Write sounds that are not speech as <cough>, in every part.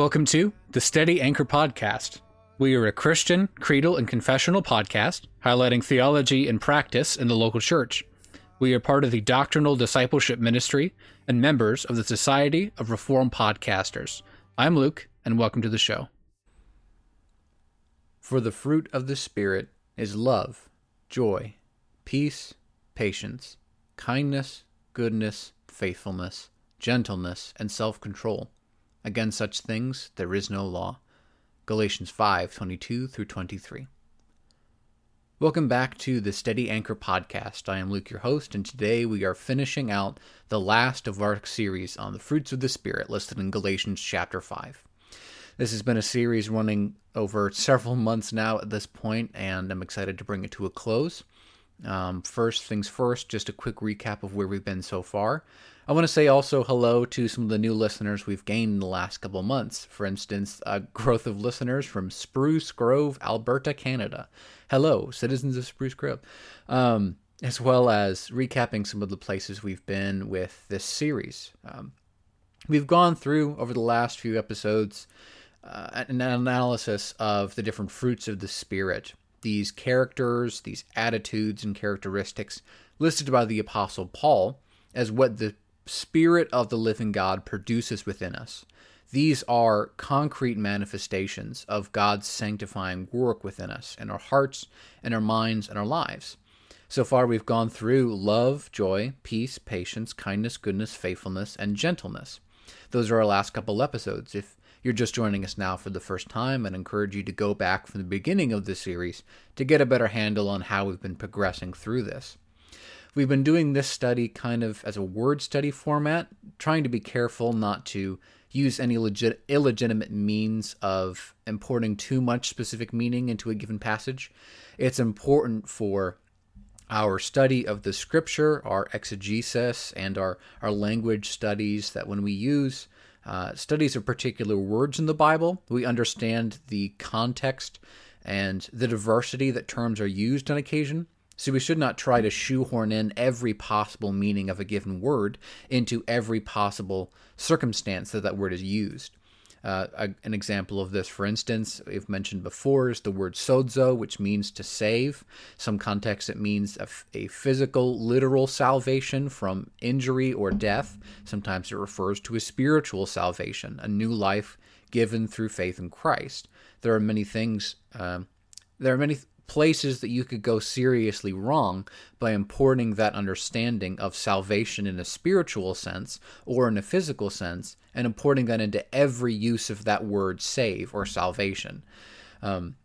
Welcome to the Steady Anchor Podcast. We are a Christian, creedal, and confessional podcast highlighting theology and practice in the local church. We are part of the Doctrinal Discipleship Ministry and members of the Society of Reformed Podcasters. I'm Luke, and welcome to the show. For the fruit of the Spirit is love, joy, peace, patience, kindness, goodness, faithfulness, gentleness, and self control. Against such things there is no law. Galatians 5:22 through 23. Welcome back to the Steady Anchor podcast. I am Luke, your host, and today we are finishing out the last of our series on the fruits of the Spirit listed in Galatians chapter 5. This has been a series running over several months now at this point, and I'm excited to bring it to a close. Um, first things first, just a quick recap of where we've been so far. I want to say also hello to some of the new listeners we've gained in the last couple months. For instance, a growth of listeners from Spruce Grove, Alberta, Canada. Hello, citizens of Spruce Grove. Um, as well as recapping some of the places we've been with this series. Um, we've gone through over the last few episodes uh, an analysis of the different fruits of the Spirit, these characters, these attitudes, and characteristics listed by the Apostle Paul as what the Spirit of the living God produces within us. These are concrete manifestations of God's sanctifying work within us, in our hearts, in our minds, and our lives. So far, we've gone through love, joy, peace, patience, kindness, goodness, faithfulness, and gentleness. Those are our last couple episodes. If you're just joining us now for the first time, I'd encourage you to go back from the beginning of this series to get a better handle on how we've been progressing through this. We've been doing this study kind of as a word study format, trying to be careful not to use any legit, illegitimate means of importing too much specific meaning into a given passage. It's important for our study of the scripture, our exegesis, and our, our language studies that when we use uh, studies of particular words in the Bible, we understand the context and the diversity that terms are used on occasion. So we should not try to shoehorn in every possible meaning of a given word into every possible circumstance that that word is used. Uh, a, an example of this, for instance, we've mentioned before, is the word sozo, which means to save. Some contexts it means a, physical, literal salvation from injury or death. Sometimes it refers to a spiritual salvation, a new life given through faith in Christ. There are many things. Uh, there are many places that you could go seriously wrong by importing that understanding of salvation in a spiritual sense or in a physical sense and importing that into every use of that word save or salvation. Um,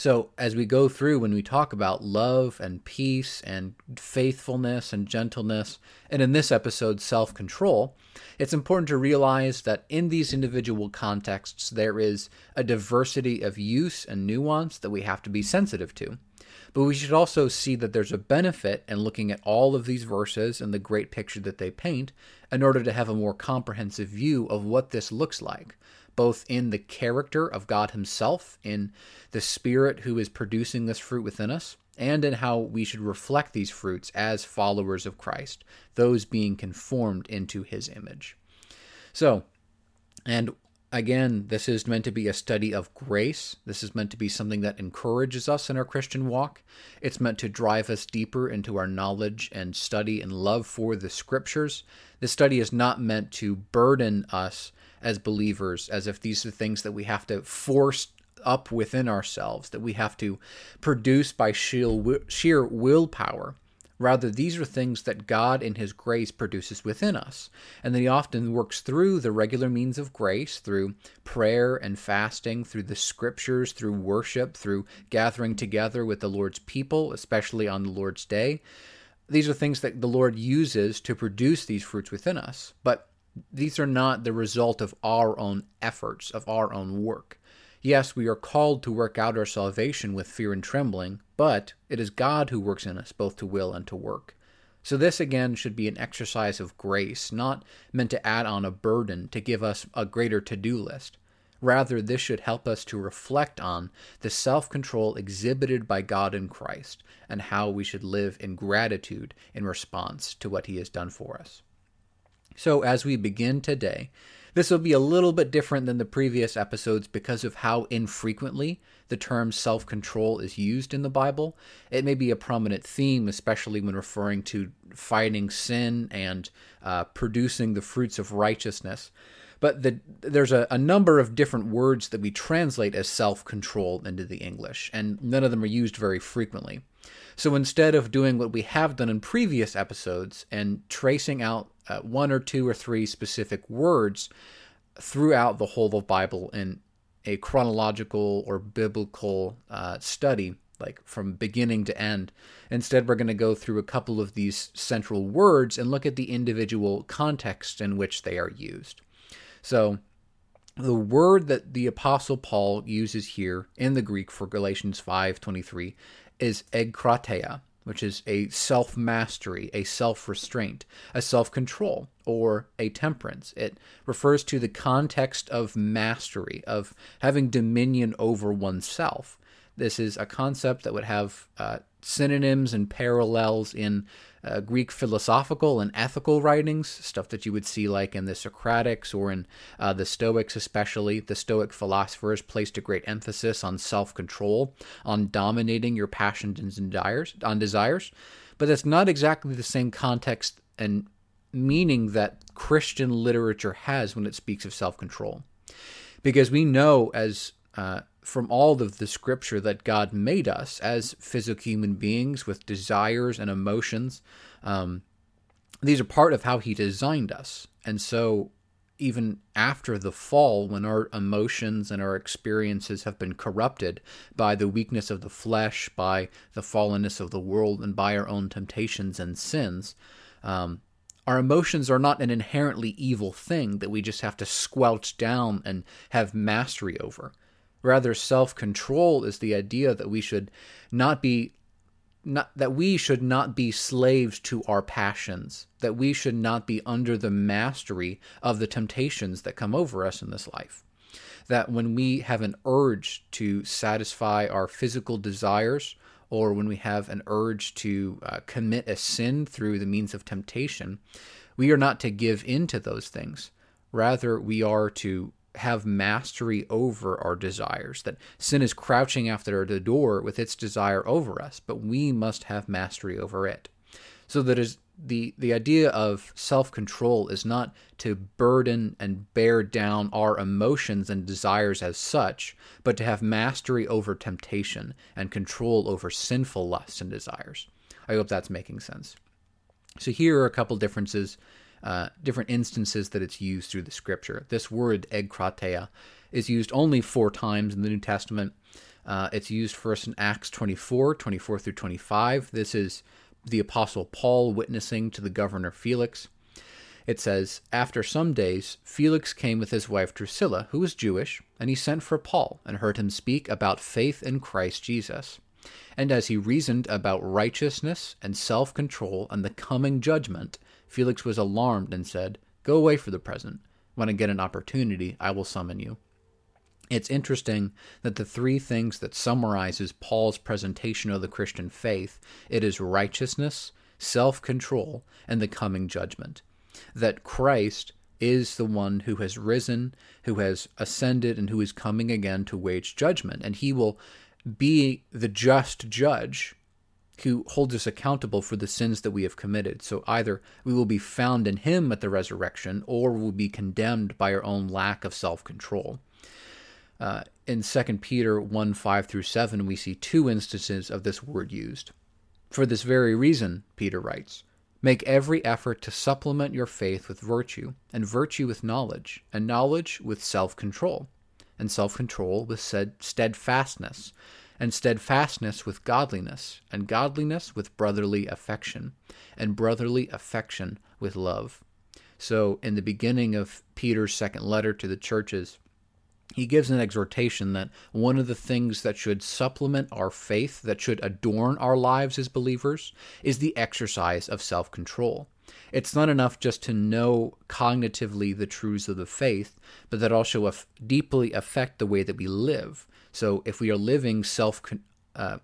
so, as we go through, when we talk about love and peace and faithfulness and gentleness, and in this episode, self control, it's important to realize that in these individual contexts, there is a diversity of use and nuance that we have to be sensitive to. But we should also see that there's a benefit in looking at all of these verses and the great picture that they paint in order to have a more comprehensive view of what this looks like both in the character of God Himself, in the Spirit who is producing this fruit within us, and in how we should reflect these fruits as followers of Christ, those being conformed into His image. So, and again, this is meant to be a study of grace. This is meant to be something that encourages us in our Christian walk. It's meant to drive us deeper into our knowledge and study and love for the scriptures. This study is not meant to burden us as believers, as if these are things that we have to force up within ourselves, that we have to produce by sheer, willpower. Rather, these are things that God in His grace produces within us, and that He often works through the regular means of grace, through prayer and fasting, through the scriptures, through worship, through gathering together with the Lord's people, especially on the Lord's day. These are things that the Lord uses to produce these fruits within us. But these are not the result of our own efforts, of our own work. Yes, we are called to work out our salvation with fear and trembling, but it is God who works in us both to will and to work. So, this again should be an exercise of grace, not meant to add on a burden to give us a greater to do list. Rather, this should help us to reflect on the self control exhibited by God in Christ and how we should live in gratitude in response to what He has done for us. So, as we begin today, This will be a little bit different than the previous episodes because of how infrequently the term self control is used in the Bible. It may be a prominent theme, especially when referring to fighting sin and uh, producing the fruits of righteousness. But the, there's a, a number of different words that we translate as self control into the English, and none of them are used very frequently. So instead of doing what we have done in previous episodes and tracing out uh, one or two or three specific words throughout the whole of the Bible in a chronological or biblical uh, study, like from beginning to end. Instead, we're going to go through a couple of these central words and look at the individual context in which they are used. So, the word that the apostle Paul uses here in the Greek for Galatians 5:23 is egkrateia, which is a self mastery, a self restraint, a self control, or a temperance. It refers to the context of mastery, of having dominion over oneself. This is a concept that would have uh, synonyms and parallels in uh, Greek philosophical and ethical writings, stuff that you would see like in the Socratics or in uh, the Stoics, especially. The Stoic philosophers placed a great emphasis on self control, on dominating your passions and desires, on desires. But that's not exactly the same context and meaning that Christian literature has when it speaks of self control. Because we know, as uh, from all of the scripture that God made us as physical human beings with desires and emotions. Um, these are part of how He designed us. And so, even after the fall, when our emotions and our experiences have been corrupted by the weakness of the flesh, by the fallenness of the world, and by our own temptations and sins, um, our emotions are not an inherently evil thing that we just have to squelch down and have mastery over. Rather, self control is the idea that we should not be not that we should not be slaves to our passions, that we should not be under the mastery of the temptations that come over us in this life. That when we have an urge to satisfy our physical desires, or when we have an urge to uh, commit a sin through the means of temptation, we are not to give in to those things. Rather, we are to have mastery over our desires, that sin is crouching after the door with its desire over us, but we must have mastery over it. So that is the the idea of self-control is not to burden and bear down our emotions and desires as such, but to have mastery over temptation and control over sinful lusts and desires. I hope that's making sense. So here are a couple differences uh, different instances that it's used through the scripture. This word egkrateia is used only four times in the New Testament. Uh, it's used first in Acts 24, 24 through 25. This is the Apostle Paul witnessing to the governor Felix. It says, After some days, Felix came with his wife Drusilla, who was Jewish, and he sent for Paul and heard him speak about faith in Christ Jesus. And as he reasoned about righteousness and self control and the coming judgment, Felix was alarmed and said, Go away for the present. When I get an opportunity, I will summon you. It's interesting that the three things that summarizes Paul's presentation of the Christian faith, it is righteousness, self-control, and the coming judgment. That Christ is the one who has risen, who has ascended, and who is coming again to wage judgment. And he will be the just judge who holds us accountable for the sins that we have committed. So either we will be found in him at the resurrection, or we will be condemned by our own lack of self control. Uh, in 2 Peter 1 5 through 7, we see two instances of this word used. For this very reason, Peter writes, Make every effort to supplement your faith with virtue, and virtue with knowledge, and knowledge with self control, and self control with steadfastness and steadfastness with godliness, and godliness with brotherly affection, and brotherly affection with love. So, in the beginning of Peter's second letter to the churches, he gives an exhortation that one of the things that should supplement our faith, that should adorn our lives as believers, is the exercise of self control. It's not enough just to know cognitively the truths of the faith, but that also deeply affect the way that we live. So if we are living self uh,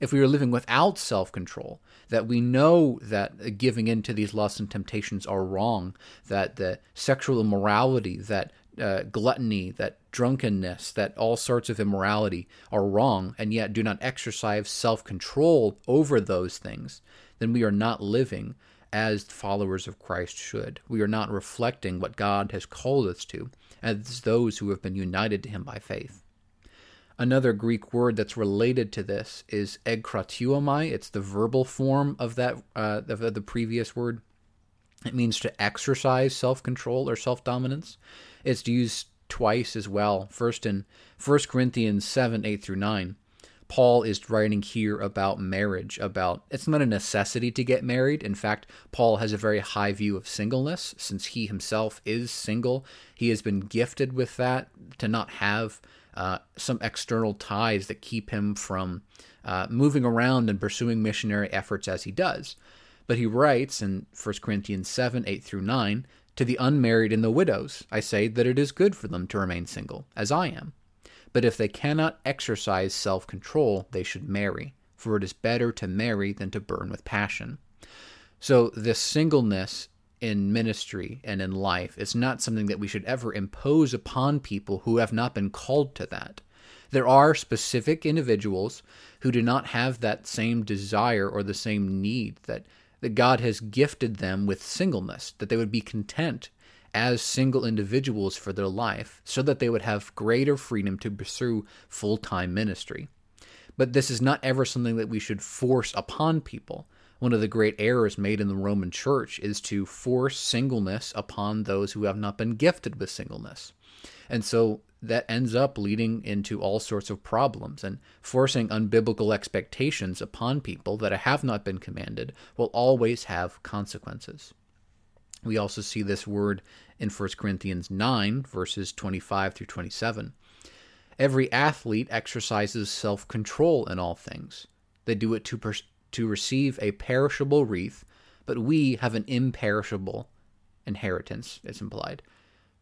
if we are living without self control, that we know that giving in to these lusts and temptations are wrong, that the sexual immorality, that uh, gluttony, that drunkenness, that all sorts of immorality are wrong, and yet do not exercise self control over those things, then we are not living as followers of Christ should. We are not reflecting what God has called us to as those who have been united to Him by faith. Another Greek word that's related to this is ekrateuomai. It's the verbal form of that uh, of the previous word. It means to exercise self-control or self-dominance. It's used twice as well. First in 1 Corinthians 7, 8 through 9. Paul is writing here about marriage, about it's not a necessity to get married. In fact, Paul has a very high view of singleness since he himself is single. He has been gifted with that to not have uh, some external ties that keep him from uh, moving around and pursuing missionary efforts as he does. But he writes in 1 Corinthians 7 8 through 9 To the unmarried and the widows, I say that it is good for them to remain single, as I am. But if they cannot exercise self control, they should marry, for it is better to marry than to burn with passion. So, this singleness in ministry and in life. It's not something that we should ever impose upon people who have not been called to that. There are specific individuals who do not have that same desire or the same need that, that God has gifted them with singleness, that they would be content as single individuals for their life so that they would have greater freedom to pursue full time ministry. But this is not ever something that we should force upon people one of the great errors made in the Roman Church is to force singleness upon those who have not been gifted with singleness. And so that ends up leading into all sorts of problems and forcing unbiblical expectations upon people that have not been commanded will always have consequences. We also see this word in 1 Corinthians 9, verses 25 through 27. Every athlete exercises self control in all things. They do it to, to receive a perishable wreath, but we have an imperishable inheritance, it's implied.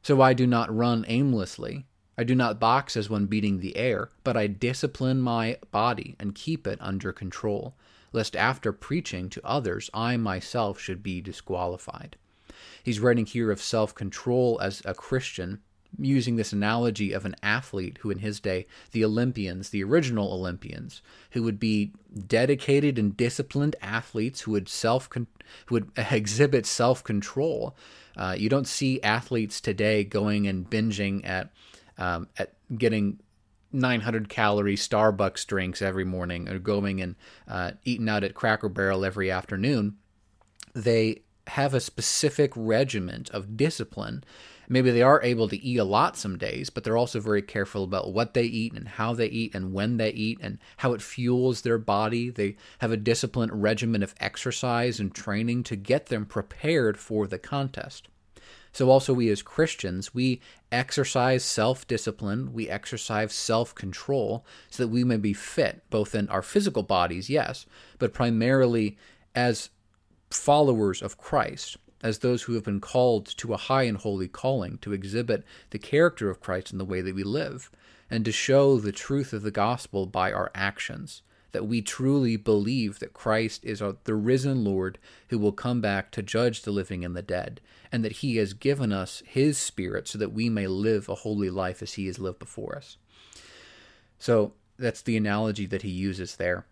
So I do not run aimlessly. I do not box as one beating the air, but I discipline my body and keep it under control, lest after preaching to others I myself should be disqualified. He's writing here of self control as a Christian using this analogy of an athlete who, in his day, the Olympians, the original Olympians, who would be dedicated and disciplined athletes who would self who would <laughs> exhibit self control. Uh, you don't see athletes today going and binging at um, at getting 900 calorie Starbucks drinks every morning or going and uh, eating out at Cracker Barrel every afternoon. They have a specific regiment of discipline maybe they are able to eat a lot some days, but they're also very careful about what they eat and how they eat and when they eat and how it fuels their body. They have a disciplined regimen of exercise and training to get them prepared for the contest. So, also, we as Christians, we exercise self discipline, we exercise self control so that we may be fit, both in our physical bodies, yes, but primarily as followers of Christ as those who have been called to a high and holy calling to exhibit the character of Christ in the way that we live, and to show the truth of the gospel by our actions, that we truly believe that Christ is the risen Lord who will come back to judge the living and the dead, and that he has given us his Spirit so that we may live a holy life as he has lived before us. So that's the analogy that he uses there.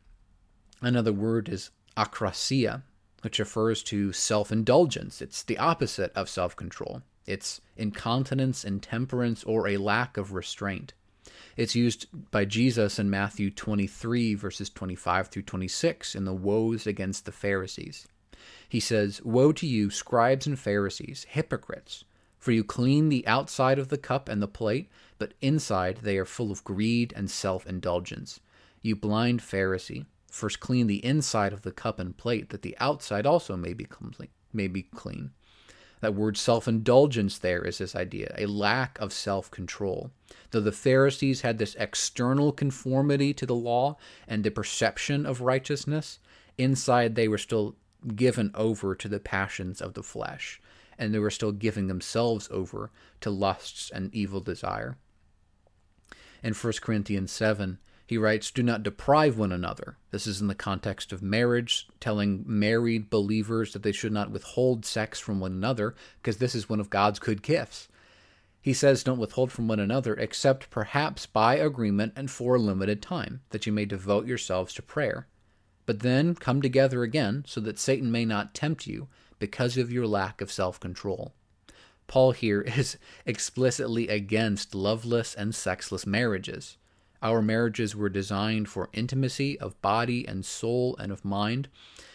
Another word is akrasia, which refers to self indulgence. It's the opposite of self control. It's incontinence, intemperance, or a lack of restraint. It's used by Jesus in Matthew 23, verses 25 through 26, in the woes against the Pharisees. He says, Woe to you, scribes and Pharisees, hypocrites! For you clean the outside of the cup and the plate, but inside they are full of greed and self indulgence. You blind Pharisee! First clean the inside of the cup and plate, that the outside also may be may be clean. That word self indulgence there is this idea, a lack of self control. Though the Pharisees had this external conformity to the law and the perception of righteousness, inside they were still given over to the passions of the flesh, and they were still giving themselves over to lusts and evil desire. In 1 Corinthians 7, He writes, Do not deprive one another. This is in the context of marriage, telling married believers that they should not withhold sex from one another, because this is one of God's good gifts. He says, Don't withhold from one another, except perhaps by agreement and for a limited time, that you may devote yourselves to prayer. But then come together again, so that Satan may not tempt you because of your lack of self control. Paul here <laughs> is explicitly against loveless and sexless marriages. Our marriages were designed for intimacy of body and soul and of mind,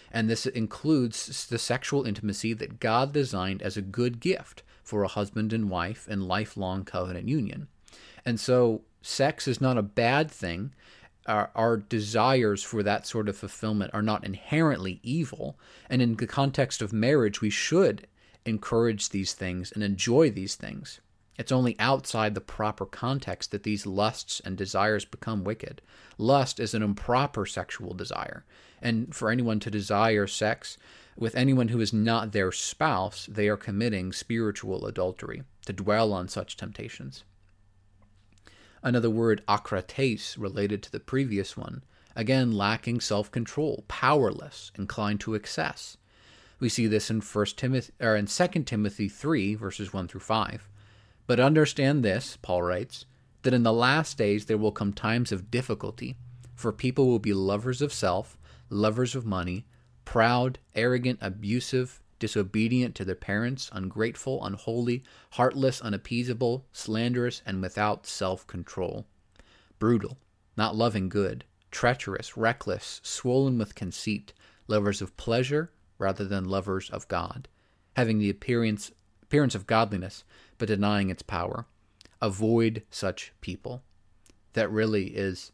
and this includes the sexual intimacy that God designed as a good gift for a husband and wife in lifelong covenant union. And so, sex is not a bad thing. Our, our, desires for that sort of fulfillment are not inherently evil. And in the context of marriage, we should encourage these things and enjoy these things. It's only outside the proper context that these lusts and desires become wicked. Lust is an improper sexual desire. And for anyone to desire sex with anyone who is not their spouse, they are committing spiritual adultery, to dwell on such temptations. Another word, akrates, related to the previous one, again lacking self control, powerless, inclined to excess. We see this in First Timothy or in 2 Timothy 3 verses 1 through 5. But understand this, Paul writes, that in the last days there will come times of difficulty, for people will be lovers of self, lovers of money, proud, arrogant, abusive, disobedient to their parents, ungrateful, unholy, heartless, unappeasable, slanderous, and without self control, brutal, not loving good, treacherous, reckless, swollen with conceit, lovers of pleasure rather than lovers of God, having the appearance appearance of godliness, but denying its power. Avoid such people. That really is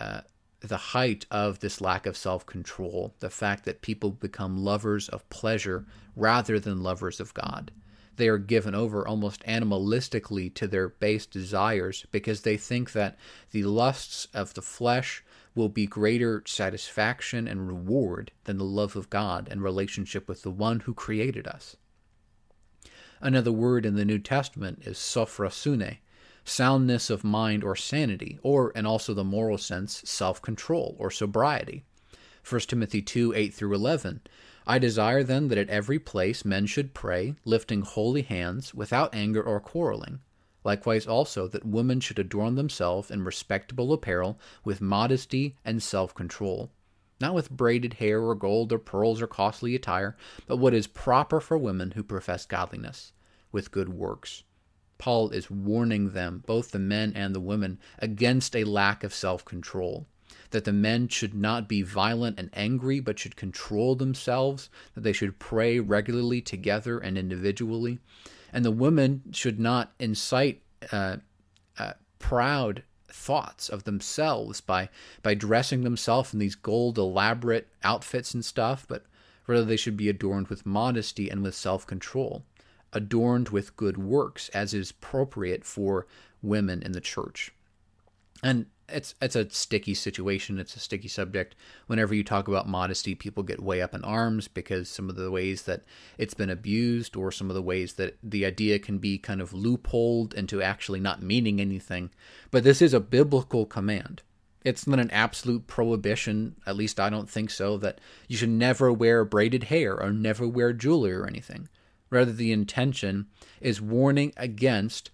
uh, the height of this lack of self control, the fact that people become lovers of pleasure rather than lovers of God. They are given over almost animalistically to their base desires because they think that the lusts of the flesh will be greater satisfaction and reward than the love of God and relationship with the one who created us. Another word in the New Testament is sophrosune, soundness of mind or sanity, or, in also the moral sense, self control or sobriety. 1 Timothy 2 8 through 11. I desire then that at every place men should pray, lifting holy hands, without anger or quarreling. Likewise also that women should adorn themselves in respectable apparel, with modesty and self control not with braided hair or gold or pearls or costly attire, but what is proper for women who profess godliness, with good works. Paul is warning them, both the men and the women, against a lack of self control. That the men should not be violent and angry, but should control themselves, that they should pray regularly together and individually, and the women should not incite uh, uh, proud thoughts of themselves by by dressing themselves in these gold elaborate outfits and stuff, but rather they should be adorned with modesty and with self-control, adorned with good works as is appropriate for women in the church. And it's it's a sticky situation. It's a sticky subject. Whenever you talk about modesty, people get way up in arms because some of the ways that it's been abused, or some of the ways that the idea can be kind of loopholed into actually not meaning anything. But this is a biblical command. It's not an absolute prohibition. At least I don't think so. That you should never wear braided hair or never wear jewelry or anything. Rather, the intention is warning against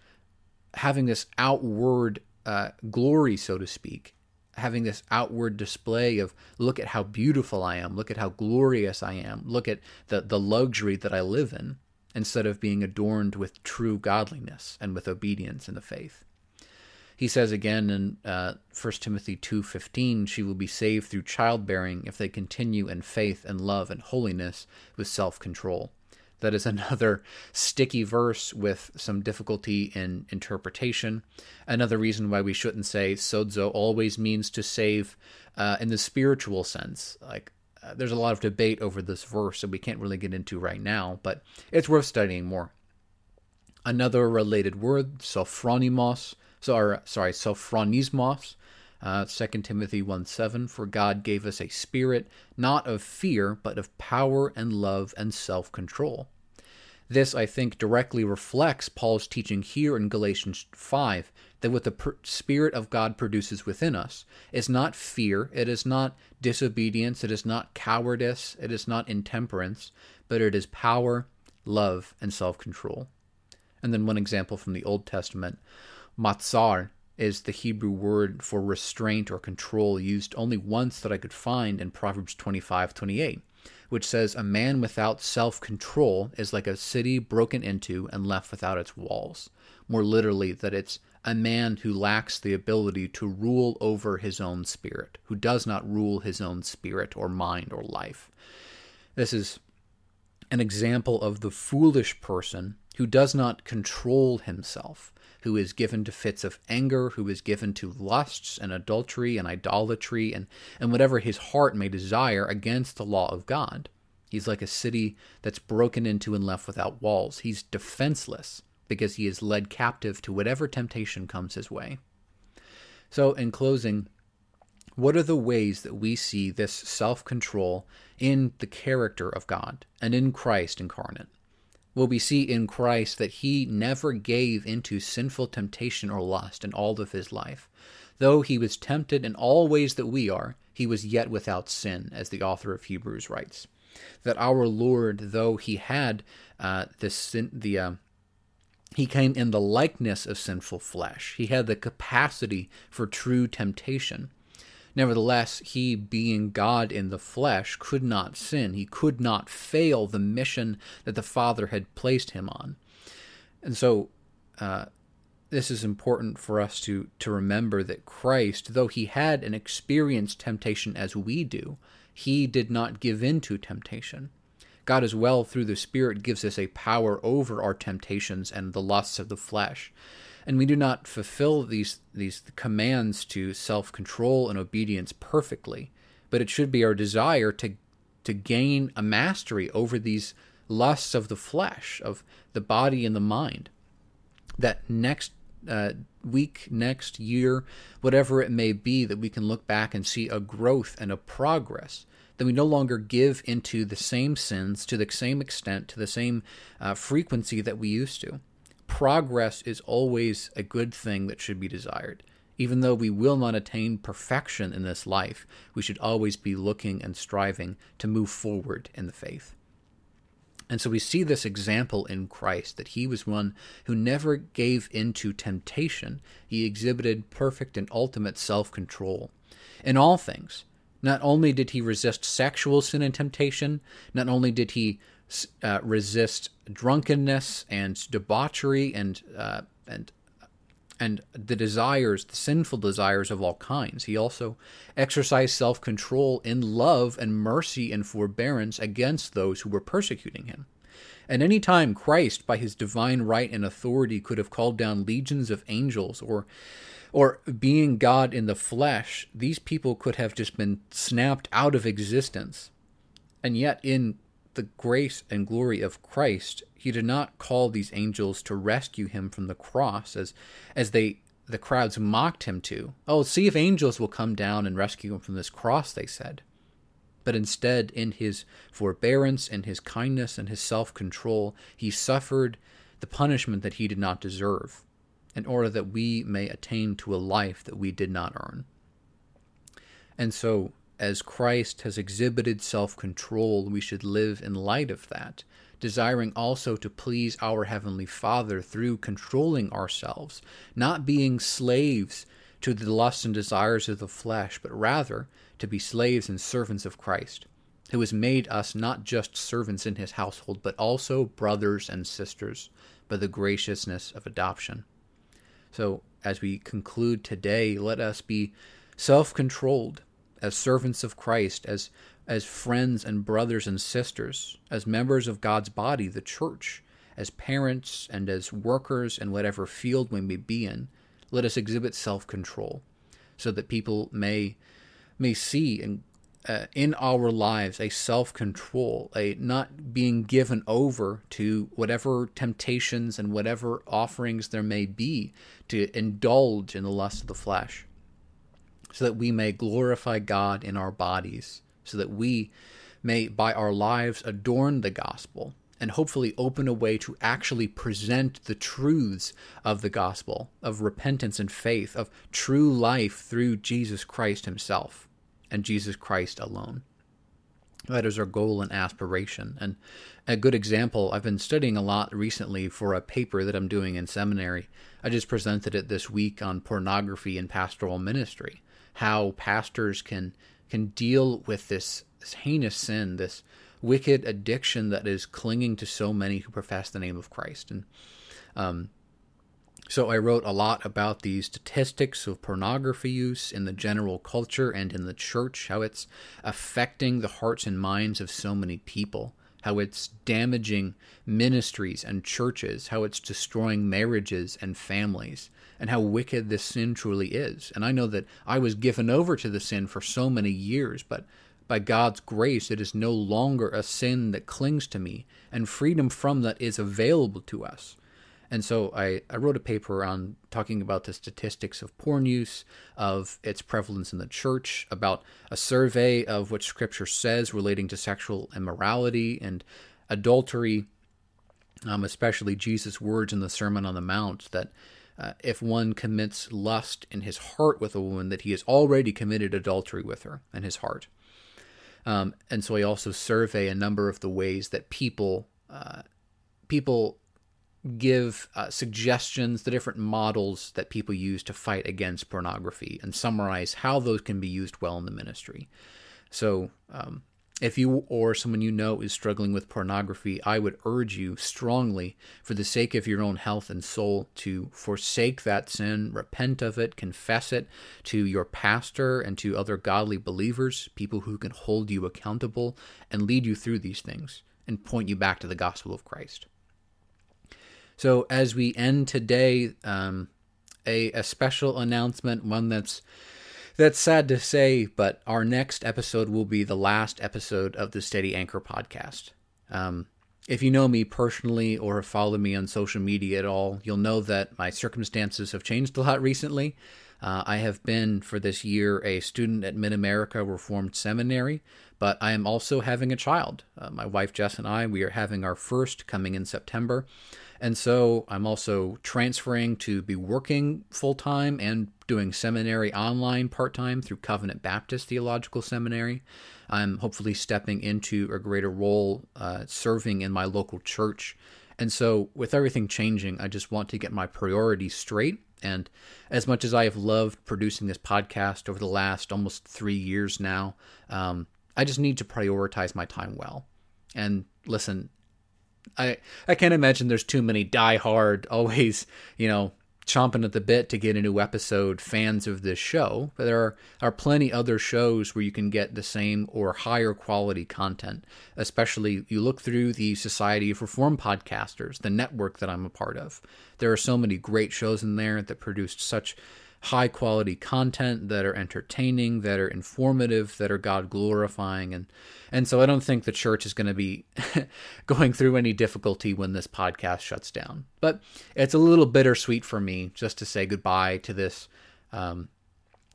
having this outward uh, glory, so to speak, having this outward display of look at how beautiful I am, look at how glorious I am, look at the, the luxury that I live in, instead of being adorned with true godliness and with obedience in the faith. He says again in uh, 1 Timothy 2:15, she will be saved through childbearing if they continue in faith and love and holiness with self-control. That is another sticky verse with some difficulty in interpretation. Another reason why we shouldn't say sozo always means to save uh, in the spiritual sense. Like, uh, there's a lot of debate over this verse that we can't really get into right now, but it's worth studying more. Another related word, sophronimos, sorry, sorry sophronismos, uh, 2 Timothy 1 7, for God gave us a spirit not of fear, but of power and love and self control. This, I think, directly reflects Paul's teaching here in Galatians 5 that what the per- Spirit of God produces within us is not fear, it is not disobedience, it is not cowardice, it is not intemperance, but it is power, love, and self control. And then one example from the Old Testament matzar is the Hebrew word for restraint or control used only once that I could find in Proverbs 25 28 which says, A man without self control is like a city broken into and left without its walls. More literally, that it's a man who lacks the ability to rule over his own spirit, who does not rule his own spirit or mind or life. This is an example of the foolish person who does not control himself, who is given to fits of anger, who is given to lusts and adultery and idolatry and, and whatever his heart may desire against the law of God. He's like a city that's broken into and left without walls. He's defenseless because he is led captive to whatever temptation comes his way. So, in closing, what are the ways that we see this self control in the character of God and in Christ incarnate? Well, we see in Christ that he never gave into sinful temptation or lust in all of his life. Though he was tempted in all ways that we are, he was yet without sin, as the author of Hebrews writes. That our Lord, though he had uh, the sin, the uh, he came in the likeness of sinful flesh. He had the capacity for true temptation. Nevertheless, he, being God in the flesh, could not sin. He could not fail the mission that the Father had placed him on. And so, uh, this is important for us to, to remember that Christ, though he had an experienced temptation as we do, he did not give in to temptation. God, as well, through the Spirit, gives us a power over our temptations and the lusts of the flesh and we do not fulfill these these commands to self-control and obedience perfectly but it should be our desire to to gain a mastery over these lusts of the flesh of the body and the mind. That next uh, week next year whatever it may be that we can look back and see a growth and a progress. That we no longer give into the same sins to the same extent to the same uh, frequency that we used to progress is always a good thing that should be desired. Even though we will not attain perfection in this life, we should always be looking and striving to move forward in the faith. And so we see this example in Christ that he was one who never gave into temptation. He exhibited perfect and ultimate self control in all things. Not only did he resist sexual sin and temptation, not only did he uh, resist drunkenness and debauchery and uh, and and the desires, the sinful desires of all kinds. He also exercised self control in love and mercy and forbearance against those who were persecuting him. At any time, Christ, by his divine right and authority, could have called down legions of angels, or, or being God in the flesh, these people could have just been snapped out of existence. And yet, in the grace and glory of Christ, he did not call these angels to rescue him from the cross as as they the crowds mocked him to. Oh, see if angels will come down and rescue him from this cross, they said. But instead, in his forbearance and his kindness and his self control, he suffered the punishment that he did not deserve, in order that we may attain to a life that we did not earn. And so, as Christ has exhibited self control, we should live in light of that, desiring also to please our Heavenly Father through controlling ourselves, not being slaves to the lusts and desires of the flesh, but rather to be slaves and servants of Christ, who has made us not just servants in his household, but also brothers and sisters by the graciousness of adoption. So, as we conclude today, let us be self controlled as servants of Christ, as as friends and brothers and sisters, as members of God's body, the church, as parents and as workers in whatever field we may be in, let us exhibit self-control, so that people may may see in uh, in our lives a self-control, a not being given over to whatever temptations and whatever offerings there may be to indulge in the lust of the flesh so that we may glorify God in our bodies, so that we may, by our lives, adorn the gospel, and hopefully open a way to actually present the truths of the gospel, of repentance and faith, of true life through Jesus Christ Himself and Jesus Christ alone. That is our goal and aspiration. And a good example, I've been studying a lot recently for a paper that I'm doing in seminary. I just presented it this week on pornography and pastoral ministry. How pastors can can deal with this, this heinous sin, this wicked addiction that is clinging to so many who profess the name of Christ. And um, so I wrote a lot about the statistics of pornography use in the general culture and in the church, how it's affecting the hearts and minds of so many people, how it's damaging ministries and churches, how it's destroying marriages and families, and how wicked this sin truly is. And I know that I was given over to the sin for so many years, but by God's grace, it is no longer a sin that clings to me, and freedom from that is available to us. And so I, I wrote a paper on talking about the statistics of porn use, of its prevalence in the church, about a survey of what Scripture says relating to sexual immorality and adultery, um, especially Jesus' words in the Sermon on the Mount that uh, if one commits lust in his heart with a woman, that he has already committed adultery with her in his heart. Um, and so I also survey a number of the ways that people uh, people give uh, suggestions, the different models that people use to fight against pornography, and summarize how those can be used well in the ministry. So um, if you or someone you know is struggling with pornography, I would urge you strongly, for the sake of your own health and soul, to forsake that sin, repent of it, confess it to your pastor and to other godly believers, people who can hold you accountable and lead you through these things and point you back to the gospel of Christ. So, as we end today, um, a, a special announcement, one that's that's sad to say, but our next episode will be the last episode of the Steady Anchor podcast. Um, if you know me personally or have followed me on social media at all, you'll know that my circumstances have changed a lot recently. Uh, I have been for this year a student at Mid America Reformed Seminary, but I am also having a child. Uh, my wife Jess and I, we are having our first coming in September. And so I'm also transferring to be working full time and doing seminary online part time through Covenant Baptist Theological Seminary. I'm hopefully stepping into a greater role uh, serving in my local church. And so, with everything changing, I just want to get my priorities straight. And as much as I have loved producing this podcast over the last almost three years now, um, I just need to prioritize my time well. And listen, I I can't imagine there's too many die-hard, <laughs> always you know chomping at the bit to get a new episode fans of this show. But there are, are plenty other shows where you can get the same or higher quality content. Especially you look through the Society of Reformed Podcasters, the network that I'm a part of. There are so many great shows in there that produced such high quality content that are entertaining, that are informative, that are God glorifying and and so I don't think the church is going to be <laughs> going through any difficulty when this podcast shuts down. But it's a little bittersweet for me just to say goodbye to this um,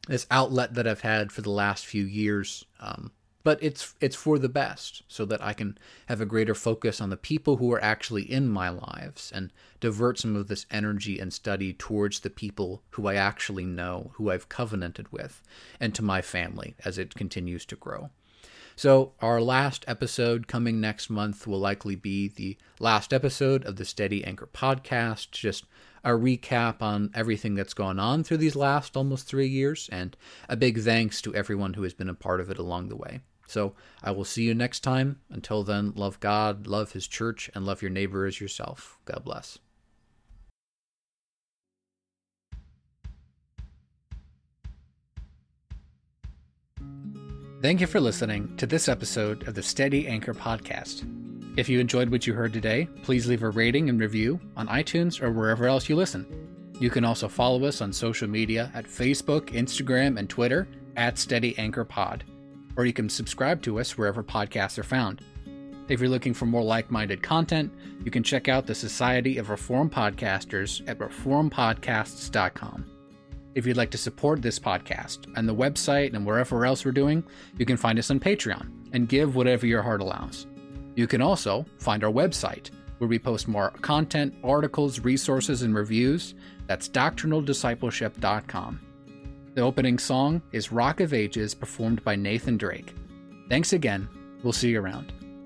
this outlet that I've had for the last few years. Um, but it's it's for the best so that I can have a greater focus on the people who are actually in my lives and divert some of this energy and study towards the people who I actually know, who I've covenanted with, and to my family as it continues to grow. So, our last episode coming next month will likely be the last episode of the Steady Anchor podcast, just a recap on everything that's gone on through these last almost three years, and a big thanks to everyone who has been a part of it along the way. So I will see you next time. Until then, love God, love His church, and love your neighbor as yourself. God bless. Thank you for listening to this episode of the Steady Anchor Podcast. If you enjoyed what you heard today, please leave a rating and review on iTunes or wherever else you listen. You can also follow us on social media at Facebook, Instagram, and Twitter at Steady Anchor Pod or you can subscribe to us wherever podcasts are found. If you're looking for more like minded content, you can check out the Society of Reform Podcasters at reformpodcasts.com. If you'd like to support this podcast and the website and wherever else we're doing, you can find us on Patreon and give whatever your heart allows. You can also find our website, where we post more content, articles, resources, and reviews. That's doctrinaldiscipleship.com. The opening song is Rock of Ages, performed by Nathan Drake. Thanks again. We'll see you around.